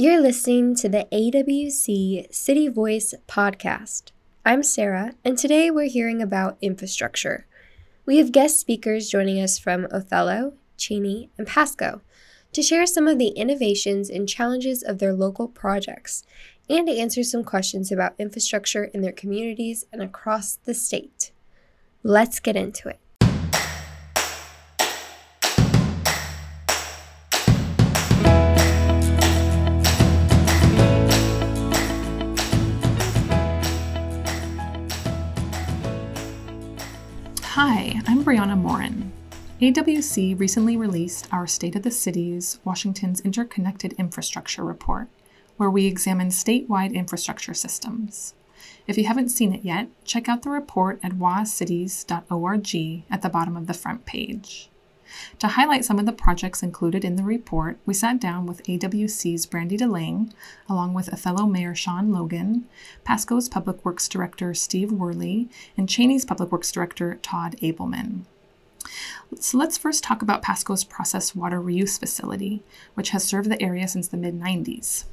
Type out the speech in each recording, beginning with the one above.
You're listening to the AWC CityVoice podcast. I'm Sarah, and today we're hearing about infrastructure. We have guest speakers joining us from Othello, Cheney, and Pasco to share some of the innovations and challenges of their local projects and to answer some questions about infrastructure in their communities and across the state. Let's get into it. Brianna Morin. AWC recently released our State of the Cities, Washington's Interconnected Infrastructure Report, where we examine statewide infrastructure systems. If you haven't seen it yet, check out the report at wacities.org at the bottom of the front page. To highlight some of the projects included in the report, we sat down with AWC's Brandy DeLange, along with Othello Mayor Sean Logan, Pasco's Public Works Director Steve Worley, and Cheney's Public Works Director Todd Abelman. So let's first talk about Pasco's process water reuse facility, which has served the area since the mid 90s.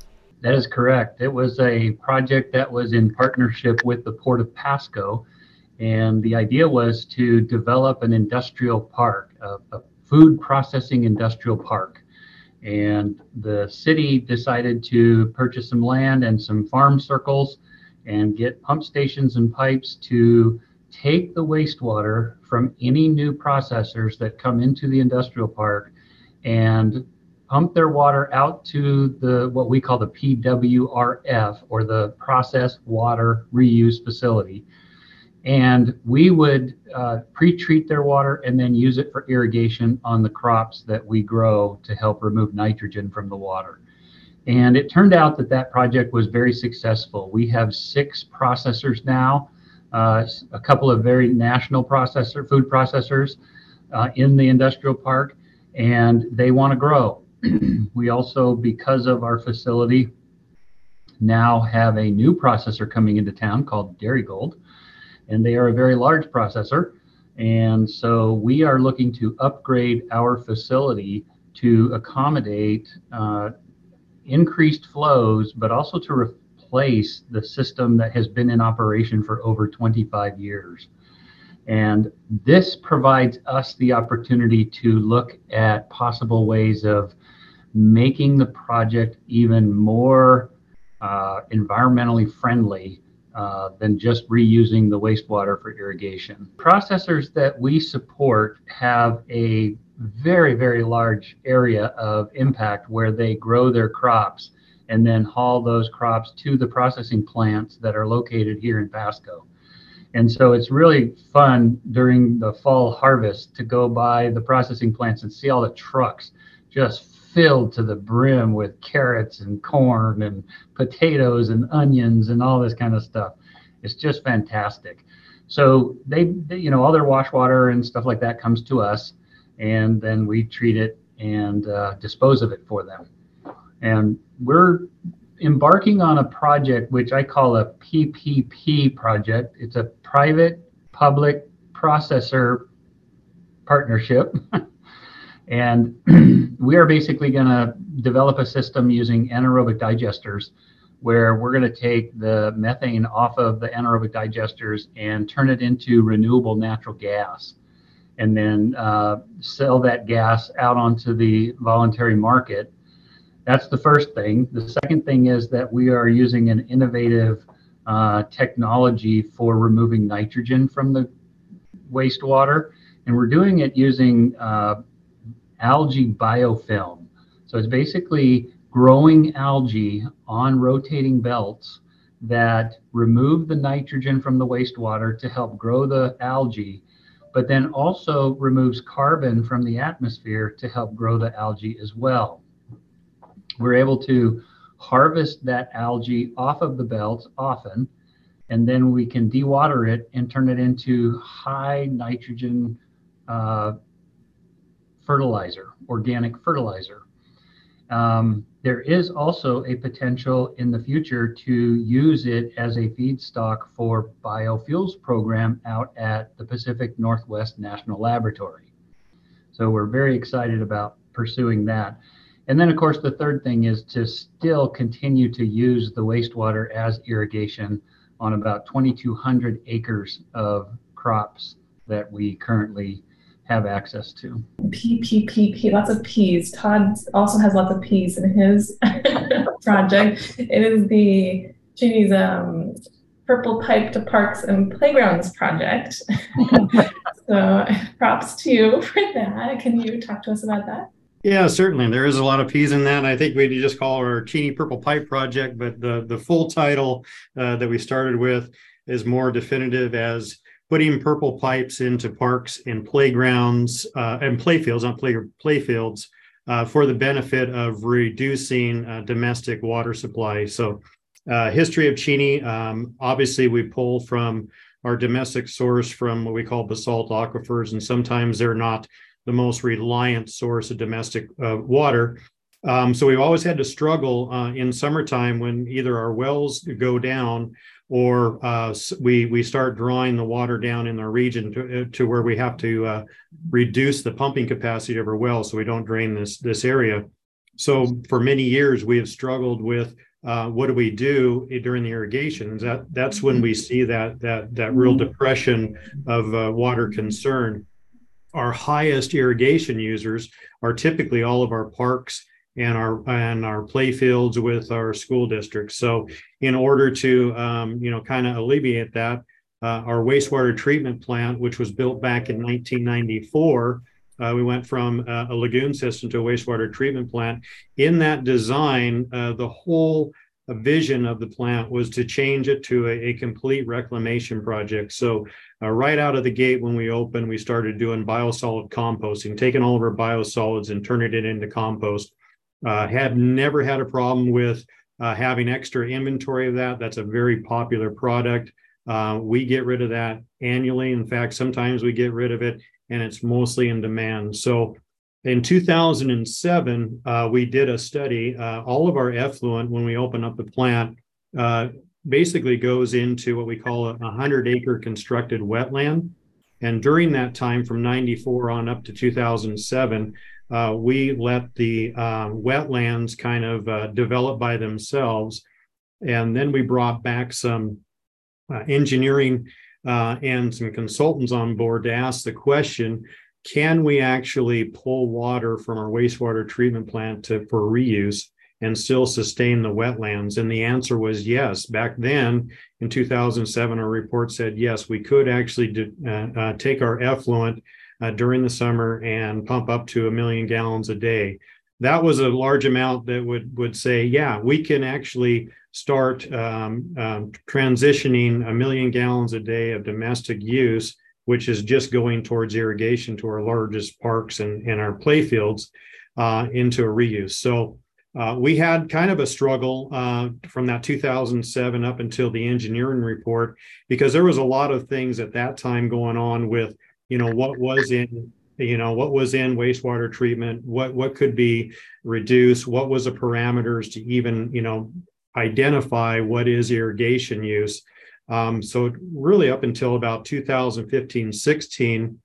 That is correct. It was a project that was in partnership with the Port of Pasco. And the idea was to develop an industrial park, a, a food processing industrial park. And the city decided to purchase some land and some farm circles and get pump stations and pipes to take the wastewater from any new processors that come into the industrial park and pump their water out to the what we call the PWRF or the process water reuse facility and we would uh, pre-treat their water and then use it for irrigation on the crops that we grow to help remove nitrogen from the water. And it turned out that that project was very successful. We have six processors now uh, a couple of very national processor food processors uh, in the industrial park and they want to grow. We also because of our facility now have a new processor coming into town called Darigold and they are a very large processor. And so we are looking to upgrade our facility to accommodate uh, increased flows, but also to replace the system that has been in operation for over 25 years. And this provides us the opportunity to look at possible ways of making the project even more uh, environmentally friendly uh, than just reusing the wastewater for irrigation. Processors that we support have a very, very large area of impact where they grow their crops and then haul those crops to the processing plants that are located here in Pasco. And so it's really fun during the fall harvest to go by the processing plants and see all the trucks just filled to the brim with carrots and corn and potatoes and onions and all this kind of stuff. It's just fantastic. So they, they, you know, all their wash water and stuff like that comes to us, and then we treat it and uh, dispose of it for them. And we're embarking on a project which I call a PPP project. It's a private public processor partnership. And we are basically going to develop a system using anaerobic digesters where we're going to take the methane off of the anaerobic digesters and turn it into renewable natural gas and then uh, sell that gas out onto the voluntary market. That's the first thing. The second thing is that we are using an innovative uh, technology for removing nitrogen from the wastewater. And we're doing it using uh, algae biofilm. So it's basically growing algae on rotating belts that remove the nitrogen from the wastewater to help grow the algae, but then also removes carbon from the atmosphere to help grow the algae as well. We're able to harvest that algae off of the belts often, and then we can dewater it and turn it into high nitrogen uh, fertilizer, organic fertilizer. Um, there is also a potential in the future to use it as a feedstock for biofuels program out at the Pacific Northwest National Laboratory. So we're very excited about pursuing that. And then, of course, the third thing is to still continue to use the wastewater as irrigation on about 2,200 acres of crops that we currently have access to. P, P, P, P, lots of P's. Todd also has lots of P's in his project. It is the Cheney's um, Purple Pipe to Parks and Playgrounds project. so props to you for that. Can you talk to us about that? Yeah, certainly. There is a lot of P's in that. I think we just call our Cheney Purple Pipe project, but the, the full title uh, that we started with is more definitive as putting purple pipes into parks and playgrounds uh, and playfields, not play playfields, uh, for the benefit of reducing uh, domestic water supply. So, uh, history of Cheney. Um, obviously, we pull from our domestic source from what we call basalt aquifers, and sometimes they're not the most reliant source of domestic uh, water. Um, so we've always had to struggle uh, in summertime when either our wells go down or uh, we we start drawing the water down in our region to, uh, to where we have to uh, reduce the pumping capacity of our wells so we don't drain this this area. So for many years we have struggled with uh, what do we do during the irrigation? That that's when we see that that that real depression of uh, water concern our highest irrigation users are typically all of our parks and our and our play fields with our school districts. So in order to um, you know kind of alleviate that, uh, our wastewater treatment plant, which was built back in 1994, uh, we went from uh, a lagoon system to a wastewater treatment plant. In that design, uh, the whole vision of the plant was to change it to a, a complete reclamation project. So uh, right out of the gate when we opened, we started doing biosolid composting, taking all of our biosolids and turning it into compost. Uh, have never had a problem with uh, having extra inventory of that. That's a very popular product. Uh, we get rid of that annually. In fact, sometimes we get rid of it and it's mostly in demand. So in 2007, uh, we did a study. Uh, all of our effluent, when we open up the plant, uh, basically goes into what we call a 100 acre constructed wetland. And during that time, from 94 on up to 2007, uh, we let the uh, wetlands kind of uh, develop by themselves. And then we brought back some uh, engineering uh, and some consultants on board to ask the question can we actually pull water from our wastewater treatment plant to, for reuse? and still sustain the wetlands? And the answer was yes. Back then in 2007, our report said yes, we could actually do, uh, take our effluent uh, during the summer and pump up to a million gallons a day. That was a large amount that would would say, yeah, we can actually start um, um, transitioning a million gallons a day of domestic use, which is just going towards irrigation to our largest parks and, and our playfields, uh, into a reuse. So uh, we had kind of a struggle uh, from that 2007 up until the engineering report because there was a lot of things at that time going on with you know what was in you know what was in wastewater treatment what what could be reduced what was the parameters to even you know identify what is irrigation use? Um, so really up until about 2015 16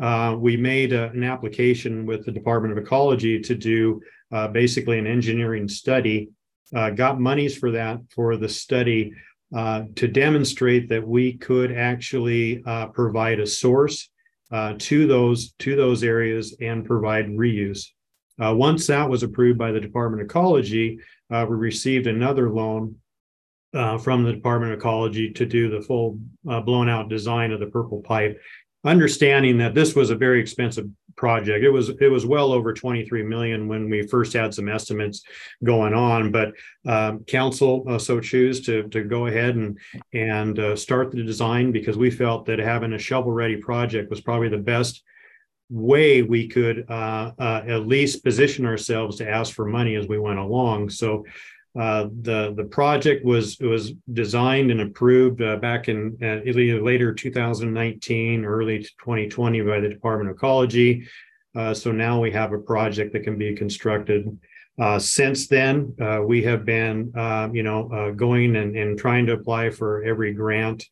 uh, we made a, an application with the department of ecology to do uh, basically an engineering study, uh, got monies for that for the study uh, to demonstrate that we could actually uh, provide a source uh, to those to those areas and provide reuse. Uh, once that was approved by the Department of Ecology, we received another loan from the Department of Ecology to do the full blown out design of the purple pipe understanding that this was a very expensive project. It was it was well over 23 million when we first had some estimates going on, but uh, council uh, so choose to to go ahead and and uh, start the design because we felt that having a shovel ready project was probably the best way we could uh, uh, at least position ourselves to ask for money as we went along. So uh, the the project was was designed and approved uh, back in uh, later 2019, early 2020 by the Department of Ecology. Uh, so now we have a project that can be constructed. Uh, since then, we have been, you know, going and, and trying to apply for every grant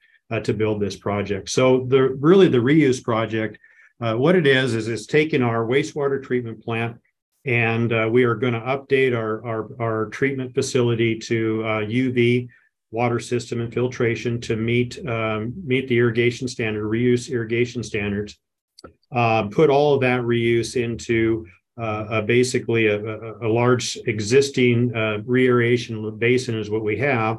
to build this project. So the really the reuse project, what it is is it's taking our wastewater treatment plant and uh, we are going to update our, our, our treatment facility to uh, UV water system and filtration to meet um, meet the irrigation standard, reuse irrigation standards. Uh, put all of that reuse into uh, basically a, a, a, large existing uh, re-aeration basin is what we have,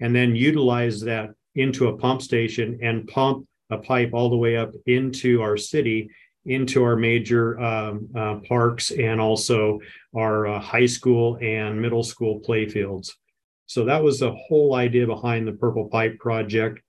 and then utilize that into a pump station and pump a pipe all the way up into our city into our major um, uh, parks and also our uh, high school and middle school playfields. So that was the whole idea behind the Purple Pipe project.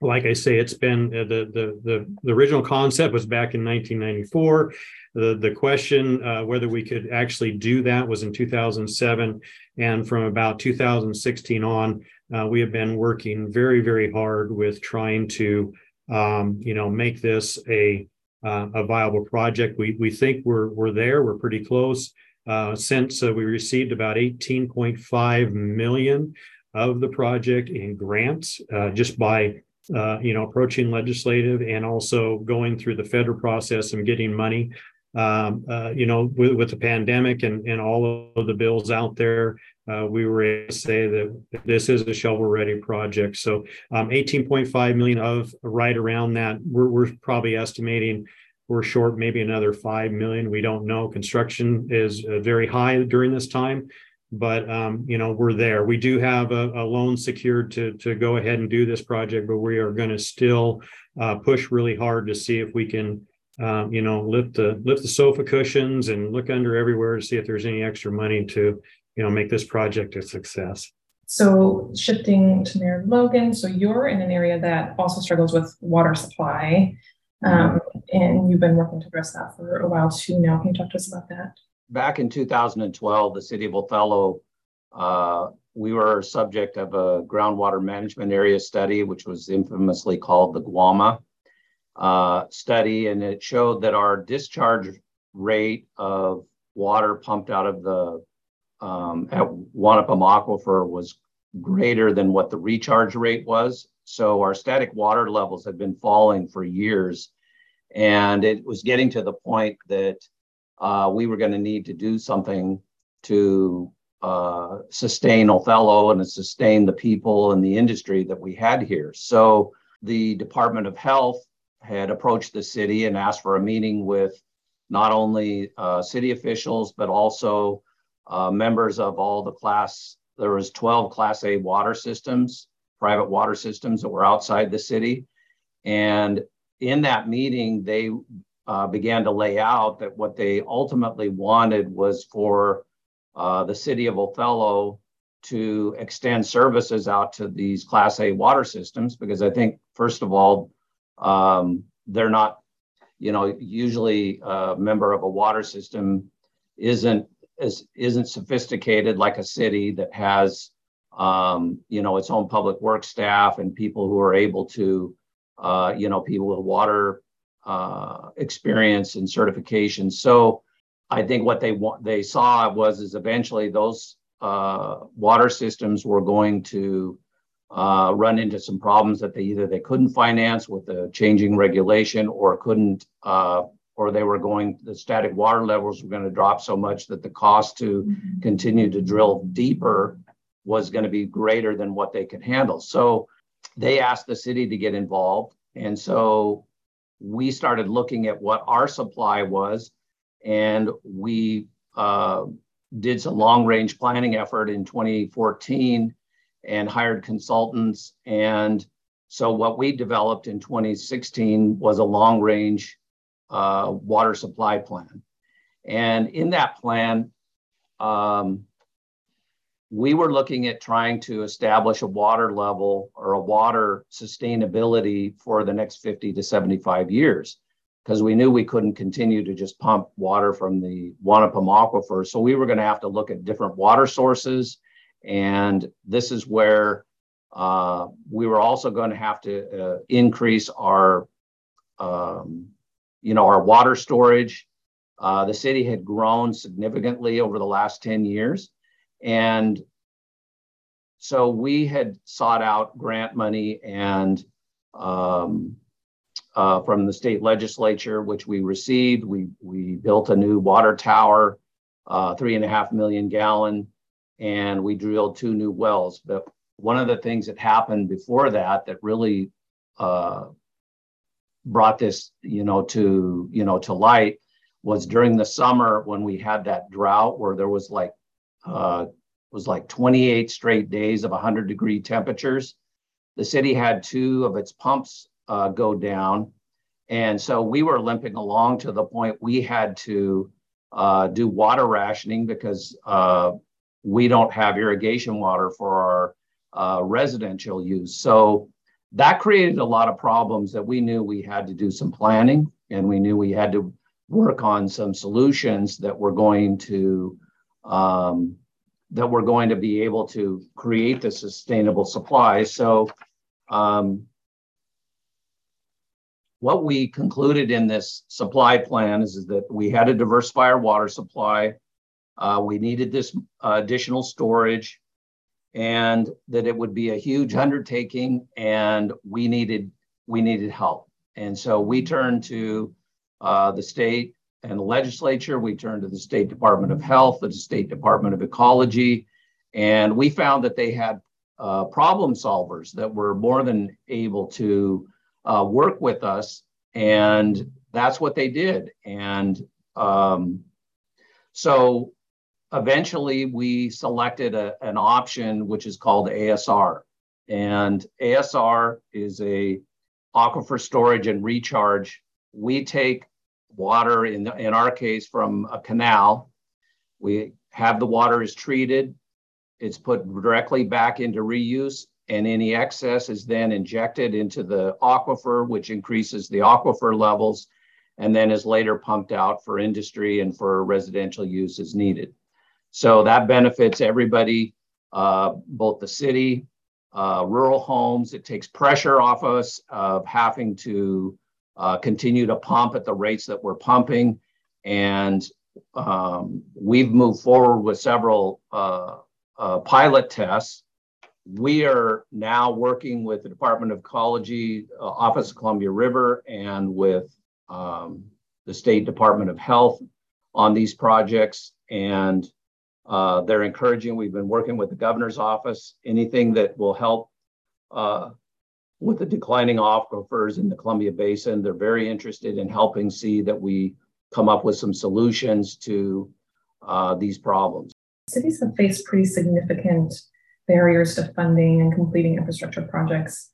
Like I say, it's been uh, the, the, the the original concept was back in 1994. The the question uh, whether we could actually do that was in 2007, and from about 2016 on, uh, we have been working very very hard with trying to um, you know make this a uh, a viable project. We we think we're we're there. We're pretty close. Uh, since uh, we received about 18.5 million of the project in grants uh, just by uh, you know approaching legislative and also going through the federal process and getting money um, uh, you know with, with, the pandemic and, and all of the bills out there uh, we were able to say that this is a shovel ready project. So um, 18.5 million of right around that we're, we're probably estimating we're short maybe another 5 million. We don't know. Construction is uh, very high during this time but um, you know we're there. We do have a, a, loan secured to to go ahead and do this project but we are going to still uh, push really hard to see if we can um, you know lift the lift the sofa cushions and look under everywhere to see if there's any extra money to you know make this project a success so shifting to mayor logan so you're in an area that also struggles with water supply um, and you've been working to address that for a while too now. Can you talk to us about that? Back in 2012, the city of Othello, uh, we were subject of a groundwater management area study, which was infamously called the GWMA uh, study. And it showed that our discharge rate of water pumped out of the um, at Wanapum Aquifer was greater than what the recharge rate was. So our static water levels had been falling for years. And it was getting to the point that uh, we were going to need to do something to uh, sustain Othello and to sustain the people and the industry that we had here. So the Department of Health had approached the city and asked for a meeting with not only uh, city officials, but also uh, members of all the class. There was 12 Class A water systems private water systems that were outside the city. And in that meeting, they uh, began to lay out that what they ultimately wanted was for uh, the city of Othello to extend services out to these Class A water systems, because I think, first of all, um, they're not, you know, usually a member of a water system isn't is, isn't sophisticated like a city that has um, you know, its own public works staff and people who are able to, uh, you know, people with water uh, experience and certification. So I think what they want, they saw was is eventually those uh, water systems were going to uh, run into some problems that they either they couldn't finance with the changing regulation or couldn't uh, or they were going the static water levels were going to drop so much that the cost to mm-hmm. continue to drill deeper was going to be greater than what they could handle. So they asked the city to get involved. And so we started looking at what our supply was, and we uh, did some long range planning effort in 2014 and hired consultants. And so what we developed in 2016 was a long range uh, water supply plan. And in that plan, um, we were looking at trying to establish a water level or a water sustainability for the next 50 to 75 years because we knew we couldn't continue to just pump water from the Wanapum aquifer. So we were going to have to look at different water sources. And this is where uh, we were also going to have to uh, increase our, um, you know, our water storage. Uh, the city had grown significantly over the last 10 years. And so we had sought out grant money and um, uh, from the state legislature, which we received. We we built a new water tower uh, three and a half million gallon, and we drilled two new wells. But one of the things that happened before that that really uh, brought this, you know, to you know to light was during the summer when we had that drought where there was like uh, was like 28 straight days of 100 degree temperatures. The city had two of its pumps uh, go down, and so we were limping along to the point we had to uh, do water rationing because uh, we don't have irrigation water for our uh, residential use. So that created a lot of problems that we knew we had to do some planning and we knew we had to work on some solutions that were going to um, that we're going to be able to create the sustainable supply. So um, what we concluded in this supply plan is, is, that we had to diversify our water supply. Uh, we needed this uh, additional storage and that it would be a huge undertaking and we needed we needed help. And so we turned to uh, the state and the legislature. We turned to the state department of health the state department of ecology. And we found that they had uh, problem solvers that were more than able to uh, work with us. And that's what they did. And um, so eventually we selected a, an option which is called ASR. And ASR is a aquifer storage and recharge. We take water in, the, in our case from a canal. We have the water is treated. It's put directly back into reuse and any excess is then injected into the aquifer, which increases the aquifer levels and then is later pumped out for industry and for residential use as needed. So that benefits everybody, uh, both the city, uh, rural homes. It takes pressure off us of having to uh, continue to pump at the rates that we're pumping. And um, we've moved forward with several uh, uh, pilot tests. We are now working with the Department of Ecology, uh, Office of Columbia River, and with um, the State Department of Health on these projects. And uh, they're encouraging. We've been working with the governor's office. Anything that will help uh, with the declining aquifers in the Columbia Basin, they're very interested in helping see that we come up with some solutions to uh, these problems. Cities have faced pretty significant barriers to funding and completing infrastructure projects.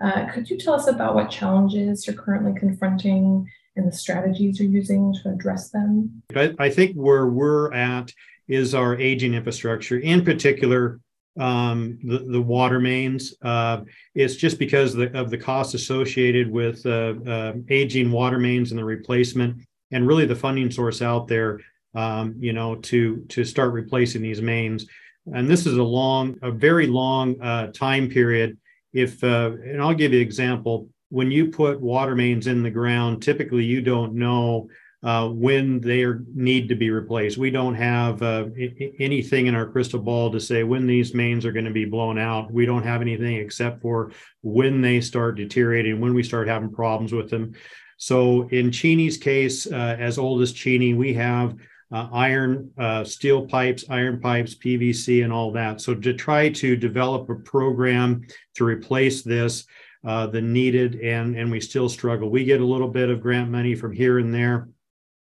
Uh, could you tell us about what challenges you're currently confronting and the strategies you're using to address them? I, I think where we're at is our aging infrastructure, in particular, um, the, the water mains. Uh, it's just because of the, of the cost associated with uh, uh, aging water mains and the replacement, and really the funding source out there, um, you know, to to start replacing these mains. And this is a long, a very long uh, time period. If uh, and I'll give you an example. When you put water mains in the ground, typically you don't know uh, when they are, need to be replaced. We don't have uh, I- anything in our crystal ball to say when these mains are going to be blown out. We don't have anything except for when they start deteriorating, when we start having problems with them. So in Cheney's case, uh, as old as Cheney, we have uh, iron, uh, steel pipes, iron pipes, PVC, and all that. So to try to develop a program to replace this, uh, the needed, and and we still struggle. We get a little bit of grant money from here and there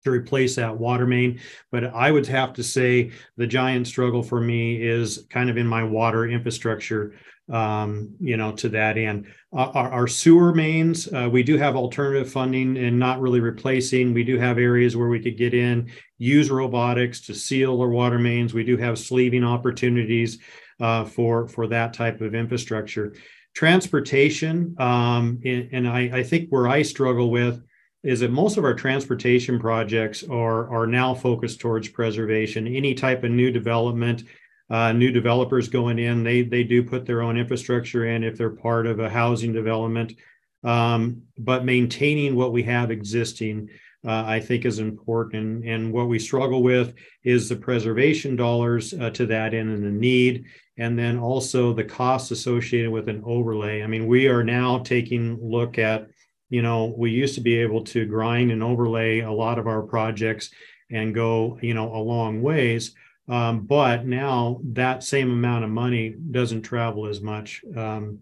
to replace that water main. But I would have to say the giant struggle for me is kind of in my water infrastructure, um, you know, to that end. Our, our, sewer mains, uh, we do have alternative funding and not really replacing. We do have areas where we could get in, use robotics to seal our water mains. We do have sleeving opportunities uh, for, for that type of infrastructure. Transportation, um, and, and I, I think where I struggle with is that most of our transportation projects are, are now focused towards preservation. Any type of new development, uh, new developers going in, they, they do put their own infrastructure in if they're part of a housing development. Um, but maintaining what we have existing, uh, I think, is important. And, and, what we struggle with is the preservation dollars uh, to that end and the need, and then also the costs associated with an overlay. I mean, we are now taking look at you know, we used to be able to grind and overlay a lot of our projects. and go, you know, a long ways. Um, but now that same amount of money doesn't travel as much um,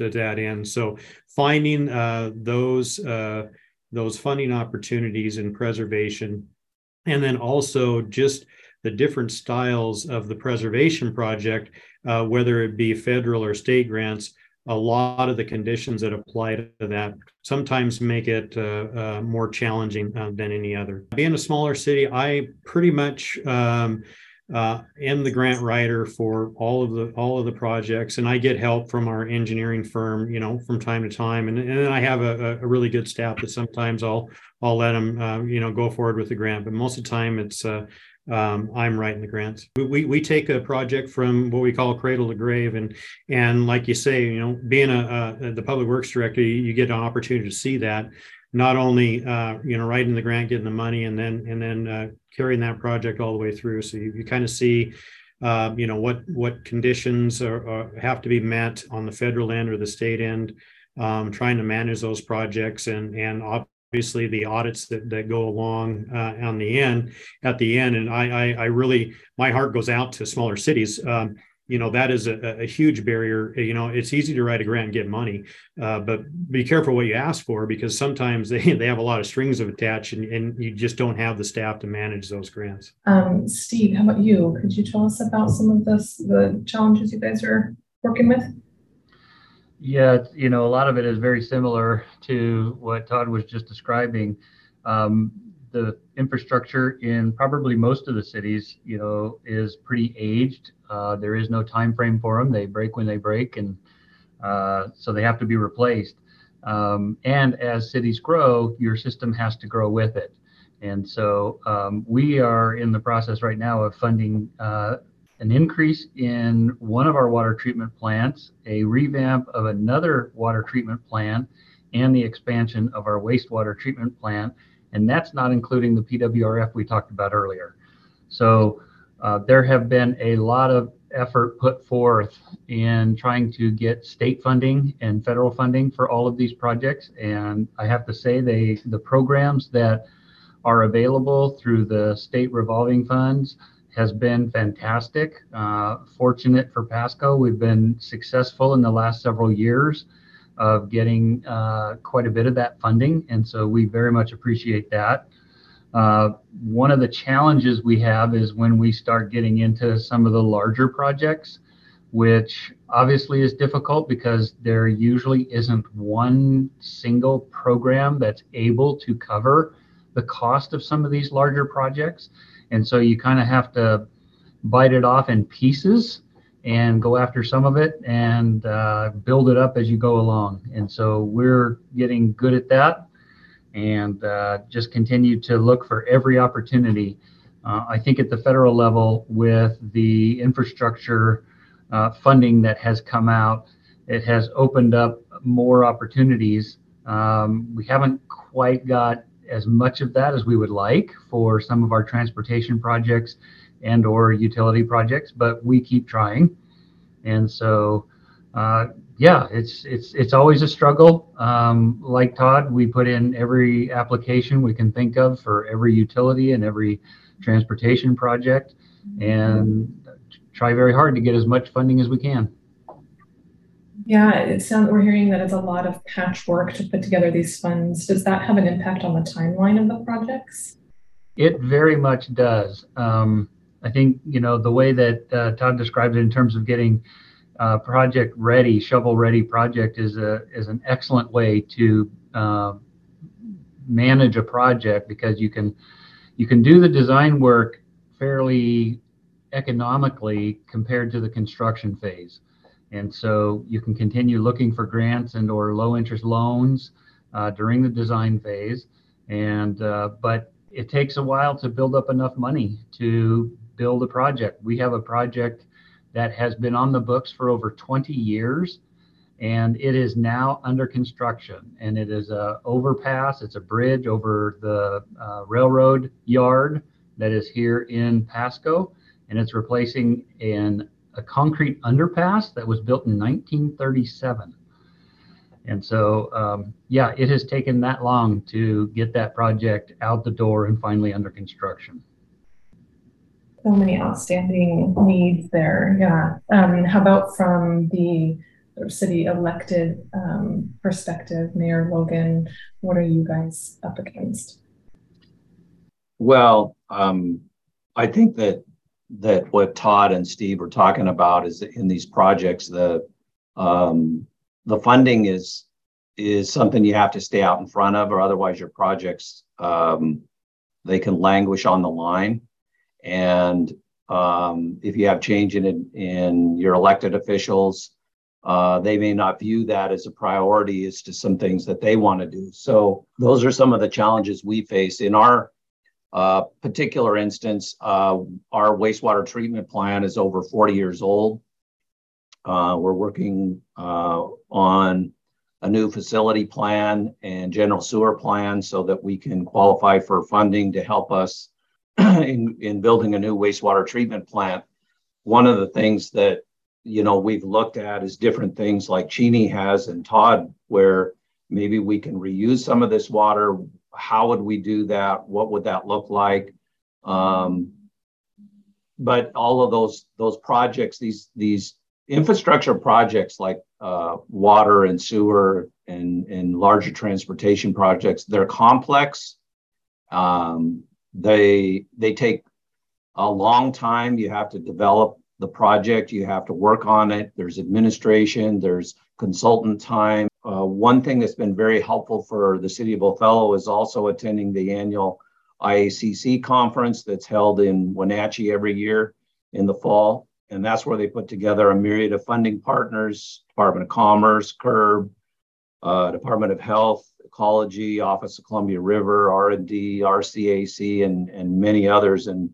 to that end. So finding uh, those uh, those funding opportunities in preservation, and then also just the different styles of the preservation project, uh, whether it be federal or state grants, a lot of the conditions that apply to that sometimes make it uh, uh, more challenging uh, than any other. Being a smaller city, I pretty much um, uh, am the grant writer for all of the all of the projects, and I get help from our engineering firm, you know, from time to time. And, and then I have a, a really good staff that sometimes I'll I'll let them, uh, you know, go forward with the grant. But most of the time, it's uh, um, I'm writing the grants. We, we, take a project from what we call cradle to grave, and and like you say, you know, being a, a the public works director, you, you, get an opportunity to see that, not only uh, you know writing the grant, getting the money, and then and then uh, carrying that project all the way through. So you, you kind of see. Uh, you know what what conditions are, are, have to be met on the federal end or the state end, um, trying to manage those projects and and obviously the audits that, that go along uh, on the end at the end and I, I, I really my heart goes out to smaller cities. Um, you know that is a, a, huge barrier. You know it's easy to write a grant and get money uh, but be careful what you ask for because sometimes they, they have a lot of strings of attached and, and you just don't have the staff to manage those grants. Um, steve how about you? Could you tell us about some of this the challenges you guys are working with yeah, you know, a lot of it is very similar to what Todd was just describing. Um, the infrastructure in probably most of the cities, you know, is pretty aged. Uh, there is no time frame for them. They break when they break, and uh, so they have to be replaced. Um, and as cities grow, your system has to grow with it. And so um, we are in the process right now of funding uh, an increase in one of our water treatment plants, a revamp of another water treatment plant, and the expansion of our wastewater treatment plant. And that's not including the PWRF we talked about earlier. So uh, there have been a lot of effort put forth in trying to get state funding and federal funding for all of these projects. And I have to say, they the programs that are available through the state revolving funds has been fantastic. Uh, fortunate for Pasco, we've been successful in the last several years of getting uh, quite a bit of that funding, and so we very much appreciate that. Uh, one of the challenges we have is when we start getting into some of the larger projects, which obviously is difficult because there usually isn't one single program that's able to cover the cost of some of these larger projects. And so you kind of have to bite it off in pieces and go after some of it and uh, build it up as you go along. And so we're getting good at that and uh, just continue to look for every opportunity. Uh, I think at the federal level, with the infrastructure uh, funding that has come out, it has opened up more opportunities. Um, we haven't quite got as much of that as we would like for some of our transportation projects and or utility projects, but we keep trying. And so, uh, yeah, it's it's it's always a struggle. Um, like Todd, we put in every application we can think of for every utility and every transportation project, and try very hard to get as much funding as we can. Yeah, it sounds we're hearing that it's a lot of patchwork to put together these funds. Does that have an impact on the timeline of the projects? It very much does. Um, I think you know the way that uh, Todd described it in terms of getting uh, project ready, shovel ready project is a is an excellent way to uh, manage a project because you can you can do the design work fairly economically compared to the construction phase. And so you can continue looking for grants and or low interest loans uh, during the design phase. And uh, but it takes a while to build up enough money to build a project. We have a project that has been on the books for over 20 years and it is now under construction and it is a overpass it's a bridge over the uh, railroad yard that is here in pasco and it's replacing an a concrete underpass that was built in 1937. And so, um, yeah, it has taken that long to get that project out the door and finally under construction. so many outstanding needs there. Yeah. Um, how about from the city elected um, perspective, Mayor Logan? What are you guys up against? Well, um, I think that that what Todd and Steve were talking about is in these projects the um, the funding is is something you have to stay out in front of, or otherwise your projects um, they can languish on the line. And um, if you have change in in your elected officials, uh, they may not view that as a priority as to some things that they want to do. So those are some of the challenges we face in our uh, particular instance. Uh, our wastewater treatment plant is over 40 years old. Uh, we're working uh, on a new facility plan and general sewer plan so that we can qualify for funding to help us in, in building a new wastewater treatment plant. One of the things that you know we've looked at is different things like Cheney has and Todd, where maybe we can reuse some of this water. How would we do that? What would that look like? Um, but all of those those projects, these these infrastructure projects like uh, water and sewer and, and larger transportation projects, they're complex. Um, they they take a long time. You have to develop the project. You have to work on it. There's administration. There's consultant time. Uh, one thing that's been very helpful for the city of Othello is also attending the annual IACC conference that's held in Wenatchee every year in the fall. And that's where they put together a myriad of funding partners, Department of Commerce, CERB, uh, Department of Health, Ecology, Office of Columbia River, R&D, RCAC, and, and many others. And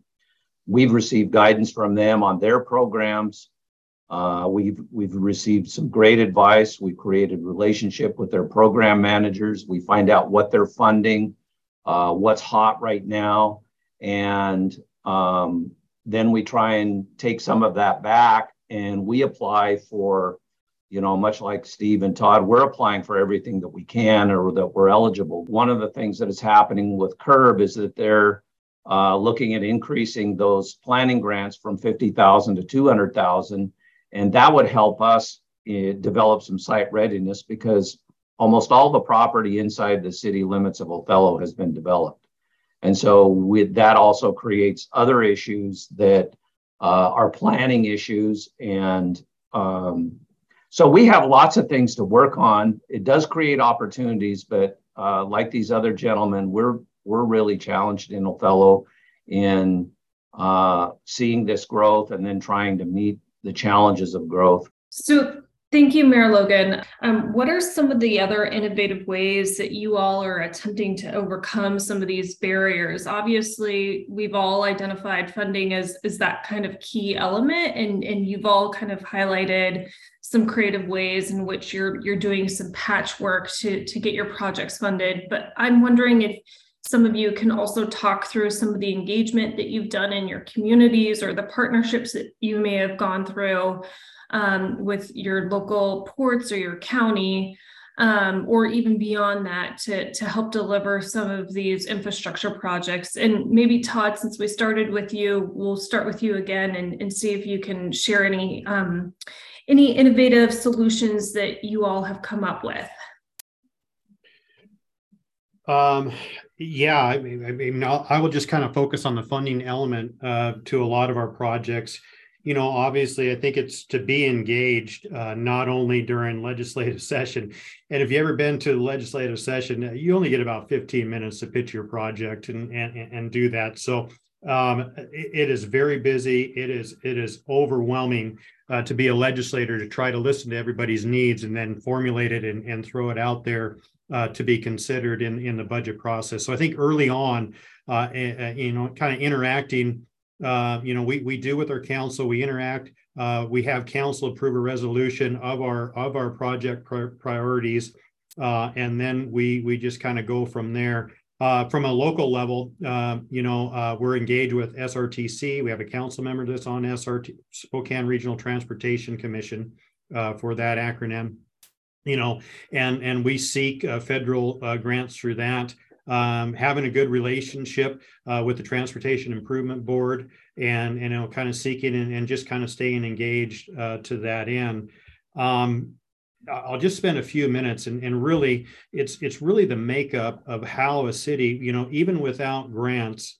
we've received guidance from them on their programs. Uh, we've, we've received some great advice. We've created relationship with their program managers. We find out what they're funding, uh, what's hot right now. And um, then we try and take some of that back and we apply for you know much like steve and todd we're applying for everything that we can or that we're eligible one of the things that is happening with CERB is that they're uh, looking at increasing those planning grants from 50000 to 200000 and that would help us uh, develop some site readiness because almost all the property inside the city limits of othello has been developed and so with that also creates other issues that uh, are planning issues. And um, so we have lots of things to work on. It does create opportunities, but uh, like these other gentlemen, we're we're really challenged in Othello in uh, seeing this growth and then trying to meet the challenges of growth. So Thank you, Mayor Logan. Um, what are some of the other innovative ways that you all are attempting to overcome some of these barriers? Obviously, we've all identified funding as, as that kind of key element, and, and you've all kind of highlighted some creative ways in which you're you're doing some patchwork to, to get your projects funded. But I'm wondering if some of you can also talk through some of the engagement that you've done in your communities or the partnerships that you may have gone through um, with your local ports or your county, um, or even beyond that to, to help deliver some of these infrastructure projects. And maybe Todd, since we started with you, we'll start with you again and, and see if you can share any um, any innovative solutions that you all have come up with. Um, yeah, I mean, I, mean I will just kind of focus on the funding element uh, to a lot of our projects you know, obviously, I think it's to be engaged uh, not only during legislative session. And if you ever been to legislative session, uh, you only get about 15 minutes to pitch your project and and, and do that. So um, it, it is very busy. It is it is overwhelming uh, to be a legislator to try to listen to everybody's needs and then formulate it and, and throw it out there uh, to be considered in in the budget process. So I think early on, uh, you know, kind of interacting uh, you know, we, we do with our council, we interact, uh, we have council approve a resolution of our of our project priorities, uh, and then we we just kind of go from there. Uh, from a local level, you know, we're engaged with SRTC. We have a council member that's on SRT Spokane Regional Transportation Commission for that acronym. You know, and and we seek federal grants through that. Um, having a good relationship uh, with the Transportation Improvement Board and you know kind of seeking and, and just kind of staying engaged uh, to that end. Um, I'll just spend a few minutes and, and really it's it's really the makeup of how a city, you know, even without grants,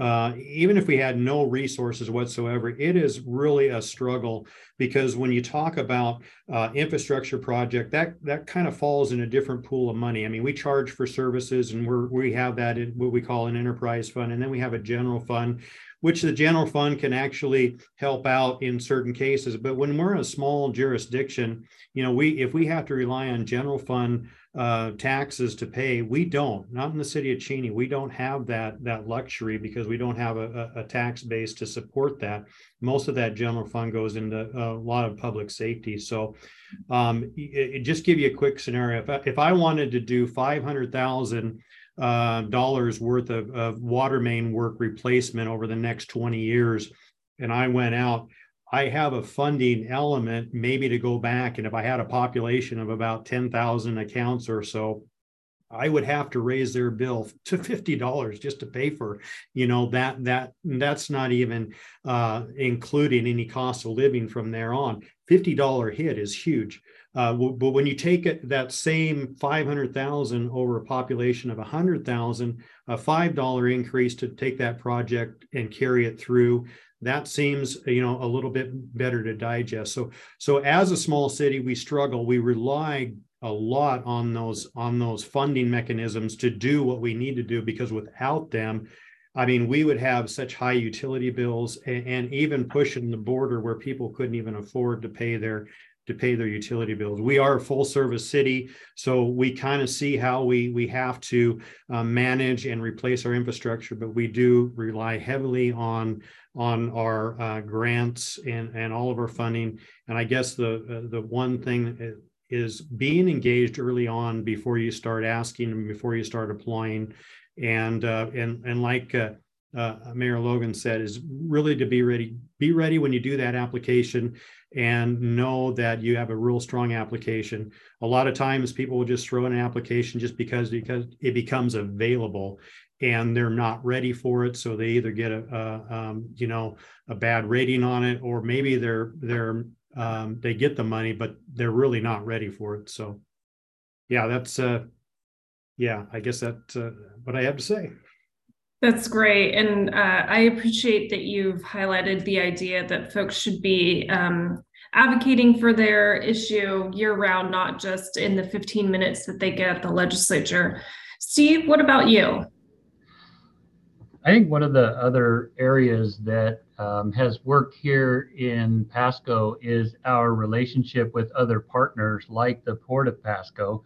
uh, even if we had no resources whatsoever, it is really a struggle because when you talk about uh, infrastructure project, that that kind of falls in a different pool of money. I mean, we charge for services, and we're we have that in what we call an enterprise fund, and then we have a general fund, which the general fund can actually help out in certain cases. But when we're a small jurisdiction, you know, we if we have to rely on general fund uh, taxes to pay. We don't, not in the city of Cheney. We don't have that that luxury because we don't have a, a, tax base to support that. Most of that general fund goes into a lot of public safety. So, um, it, it just give you a quick scenario. If I, if I wanted to do five hundred thousand uh, dollars worth of, of water main work replacement over the next twenty years, and I went out I have a funding element maybe to go back. And if I had a population of about 10,000 accounts or so, I would have to raise their bill to $50 just to pay for, you know, that, that, that's not even uh, including any cost of living from there on. $50 hit is huge. Uh, but when you take it, that same 500,000 over a population of 100,000, a $5 increase to take that project and carry it through that seems you know a little bit better to digest. So so as a small city we struggle. We rely a lot on those on those funding mechanisms to do what we need to do because without them i mean we would have such high utility bills and, and even pushing the border where people couldn't even afford to pay their to pay their utility bills. We are a full service city, so we kind of see how we we have to uh, manage and replace our infrastructure, but we do rely heavily on on our uh, grants and and all of our funding. And I guess the uh, the one thing is being engaged early on before you start asking and before you start applying, and uh, and and like. Uh, uh, Mayor Logan said is really to be ready. Be ready when you do that application and know that you have a real strong application. A lot of times people will just throw in an application just because because it becomes available and they're not ready for it so they either get a, a um, you know a bad rating on it or maybe they're they're um, they get the money but they're really not ready for it so yeah that's uh yeah i guess that's uh, what i have to say that's great. And uh, I appreciate that you've highlighted the idea that folks should be um, advocating for their issue year round, not just in the 15 minutes that they get at the legislature. Steve, what about you? I think one of the other areas that um, has worked here in Pasco is our relationship with other partners like the Port of Pasco.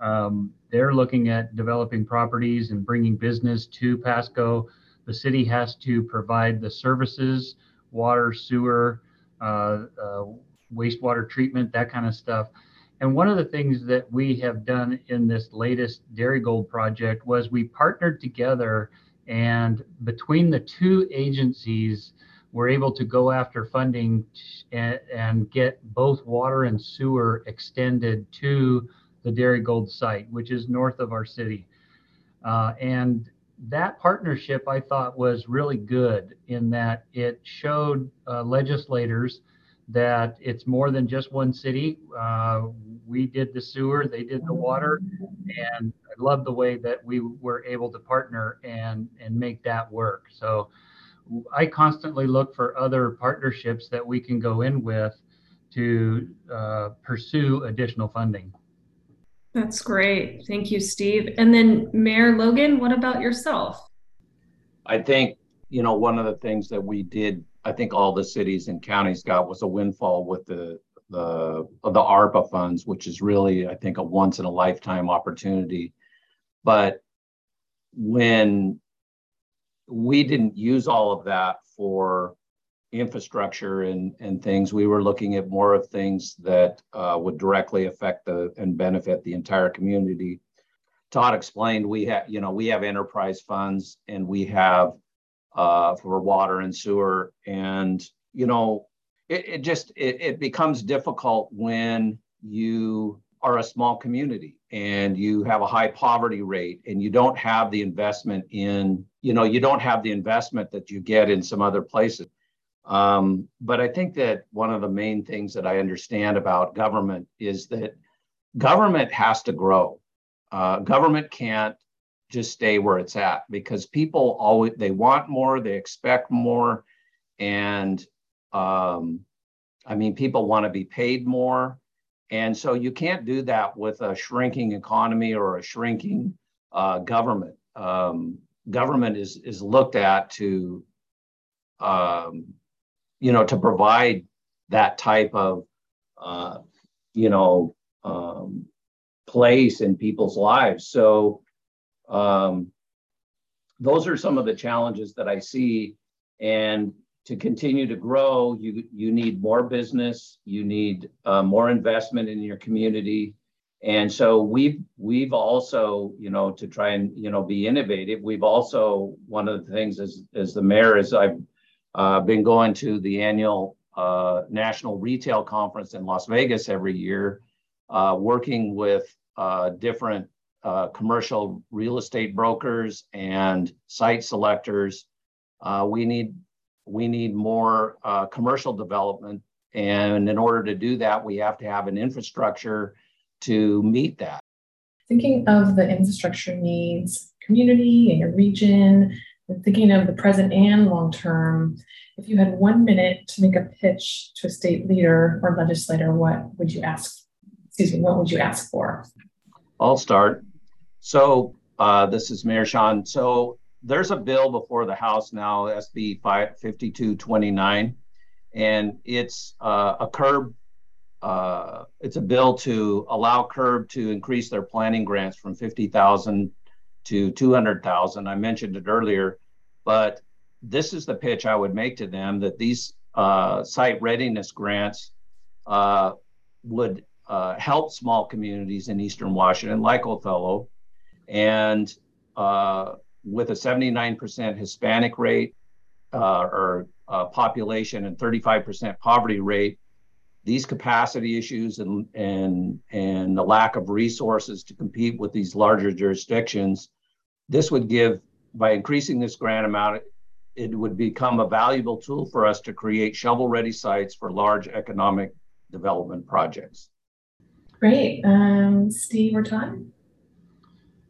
Um, they're looking at developing properties and bringing business to Pasco. The city has to provide the services, water, sewer, uh, uh, wastewater treatment, that kind of stuff. And one of the things that we have done in this latest Darigold project was we partnered together, and between the two agencies, we're able to go after funding and, get both water and sewer extended to the Darigold site, which is north of our city. Uh, and that partnership I thought was really good in that it showed uh, legislators that it's more than just one city. Uh, we did the sewer, they did the water, and I love the way that we were able to partner and and make that work. So I constantly look for other partnerships that we can go in with to uh, pursue additional funding. That's great. Thank you, Steve. And then Mayor Logan, what about yourself? I think, you know, one of the things that we did, I think all the cities and counties got was a windfall with the the the ARPA funds, which is really, I think, a once in a lifetime opportunity. But when we didn't use all of that for infrastructure and, and things, we were looking at more of things that uh, would directly affect the and benefit the entire community. Todd explained we have, you know, we have enterprise funds and we have uh, for water and sewer, and you know, it, it just it, it becomes difficult when you are a small community and you have a high poverty rate and you don't have the investment in you know you don't have the investment that you get in some other places. Um, but i think that one of the main things that i understand about government is that government has to grow. Uh, government can't just stay where it's at because people always they want more they expect more and um, i mean people want to be paid more and so you can't do that with a shrinking economy or a shrinking uh, government. Um, government is is looked at to, um, you know, to provide that type of, uh, you know, um, place in people's lives. So um, those are some of the challenges that I see, and to continue to grow, you you need more business, you need uh, more investment in your community, and so we've we've also you know to try and you know be innovative. We've also one of the things as as the mayor is I've uh, been going to the annual uh, national retail conference in Las Vegas every year, uh, working with uh, different uh, commercial real estate brokers and site selectors. we need we need more uh, commercial development. And in order to do that, we have to have an infrastructure to meet that. Thinking of the infrastructure needs, community and your region, and thinking of the present and long term, if you had one minute to make a pitch to a state leader or legislator, what would you ask? Excuse me, what would you ask for? I'll start. So, uh, this is Mayor Sean. So, there's a bill before the House now, SB 5229, and it's uh, a CERB. Uh, it's a bill to allow CERB to increase their planning grants from 50,000 to 200,000. I mentioned it earlier, but this is the pitch I would make to them that these uh, site readiness grants uh, would uh, help small communities in Eastern Washington, like Othello, and uh, with a 79% Hispanic rate uh, or uh, population and 35% poverty rate, these capacity issues and, and, and the lack of resources to compete with these larger jurisdictions, this would give, by increasing this grant amount, it would become a valuable tool for us to create shovel ready sites for large economic development projects. Great. Um, Steve or Todd?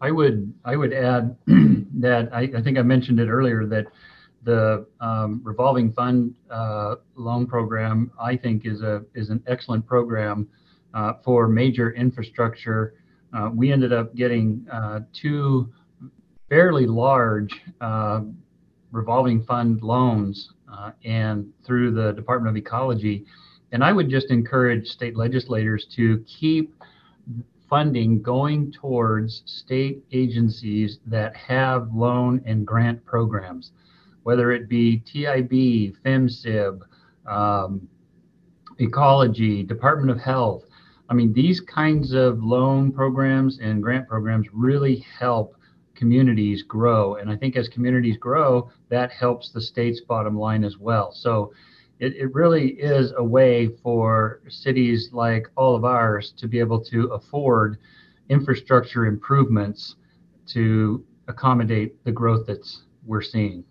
I would I would add that I, I, think I mentioned it earlier that the um, revolving fund uh, loan program I think is a is an excellent program uh, for major infrastructure. Uh, we ended up getting uh, two fairly large uh, revolving fund loans uh, and through the Department of Ecology. And I would just encourage state legislators to keep funding going towards state agencies that have loan and grant programs, whether it be TIB, FMSIB, um, ecology, Department of Health. I mean, these kinds of loan programs and grant programs really help communities grow. And I think as communities grow, that helps the state's bottom line as well. So it, it really is a way for cities like all of ours to be able to afford infrastructure improvements to accommodate the growth that's we're seeing.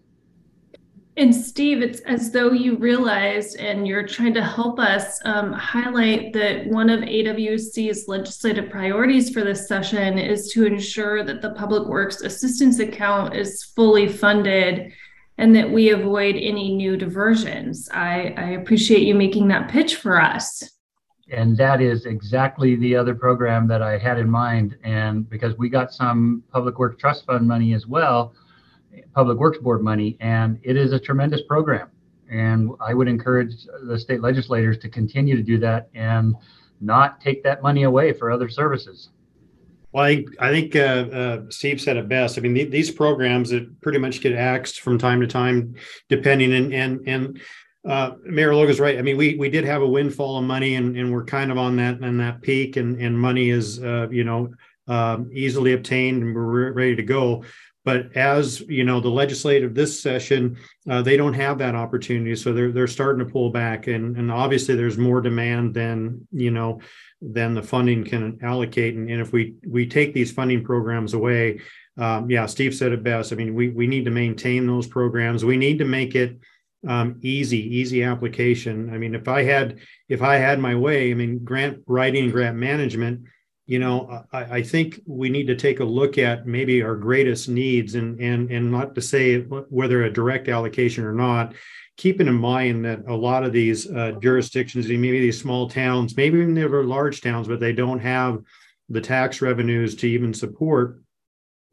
And Steve, it's as though you realized and you're trying to help us um, highlight that one of AWC's legislative priorities for this session is to ensure that the Public Works Assistance Account is fully funded and that we avoid any new diversions. I, I appreciate you making that pitch for us. And that is exactly the other program that I had in mind. And because we got some Public Works Trust Fund money as well, Public Works Board money, and it is a tremendous program. And I would encourage the state legislators to continue to do that and not take that money away for other services. Well, I, I think uh, uh, Steve said it best. I mean, th- these programs that pretty much get axed from time to time, depending and and and uh, Mayor Logan's right. I mean, we we did have a windfall of money, and, and we're kind of on that and that peak, and and money is uh, you know um, easily obtained, and we're ready to go. But as you know, the legislative this session, uh, they don't have that opportunity, so they're they're starting to pull back, and and obviously there's more demand than you know than the funding can allocate, and, and if we we take these funding programs away, um, yeah, Steve said it best. I mean, we we need to maintain those programs. We need to make it um, easy, easy application. I mean, if I had if I had my way, I mean, grant writing and grant management you know, I, I, think we need to take a look at maybe our greatest needs and and and not to say whether a direct allocation or not, keeping in mind that a lot of these uh, jurisdictions, maybe these small towns, maybe even they're large towns, but they don't have the tax revenues to even support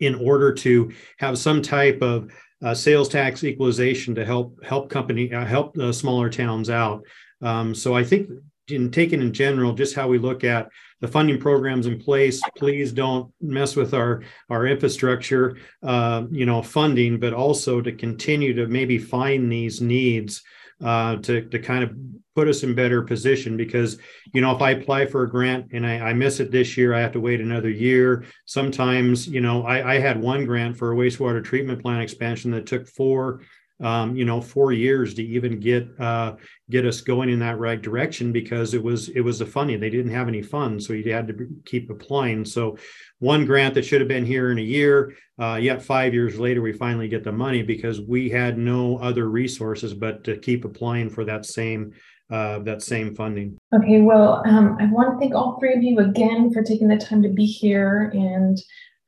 in order to have some type of uh, sales tax equalization to help help company uh, help the smaller towns out. Um, so I think in taken in general, just how we look at the funding programs in place. Please don't mess with our our infrastructure, uh, you know, funding, but also to continue to maybe find these needs uh, to to kind of put us in better position because you know if i apply for a grant and I, I, miss it this year i have to wait another year sometimes you know I, I had one grant for a wastewater treatment plant expansion that took four um, you know, four years to even get uh, get us going in that right direction because it was it was a funding. They didn't have any funds, so you had to keep applying. So, one grant that should have been here in a year, uh, yet five years later we finally get the money because we had no other resources but to keep applying for that same uh, that same funding. Okay, well, um, I want to thank all three of you again for taking the time to be here and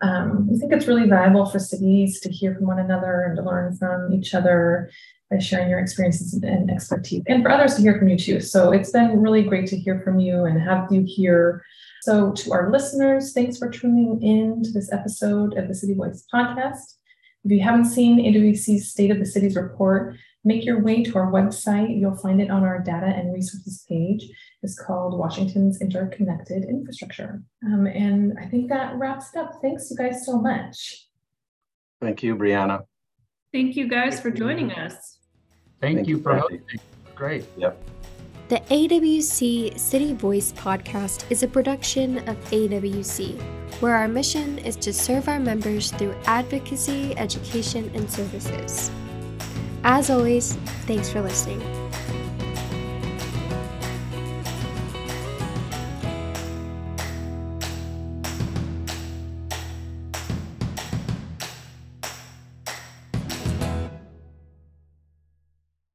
um, I think it's really valuable for cities to hear from one another and to learn from each other by sharing your experiences and expertise, and for others to hear from you too. So it's been really great to hear from you and have you here. So, to our listeners, thanks for tuning in to this episode of the CityVoice podcast. If you haven't seen AWC's State of the Cities report, make your way to our website. You'll find it on our data and resources page. It's called Washington's Interconnected Infrastructure. Um, and I think that wraps it up. Thanks, you guys, so much. Thank you, Brianna. Thank you guys for joining us. Thank, Thank you for hosting. Great. Yep. The AWC CityVoice podcast is a production of AWC, where our mission is to serve our members through advocacy, education, and services. As always, thanks for listening.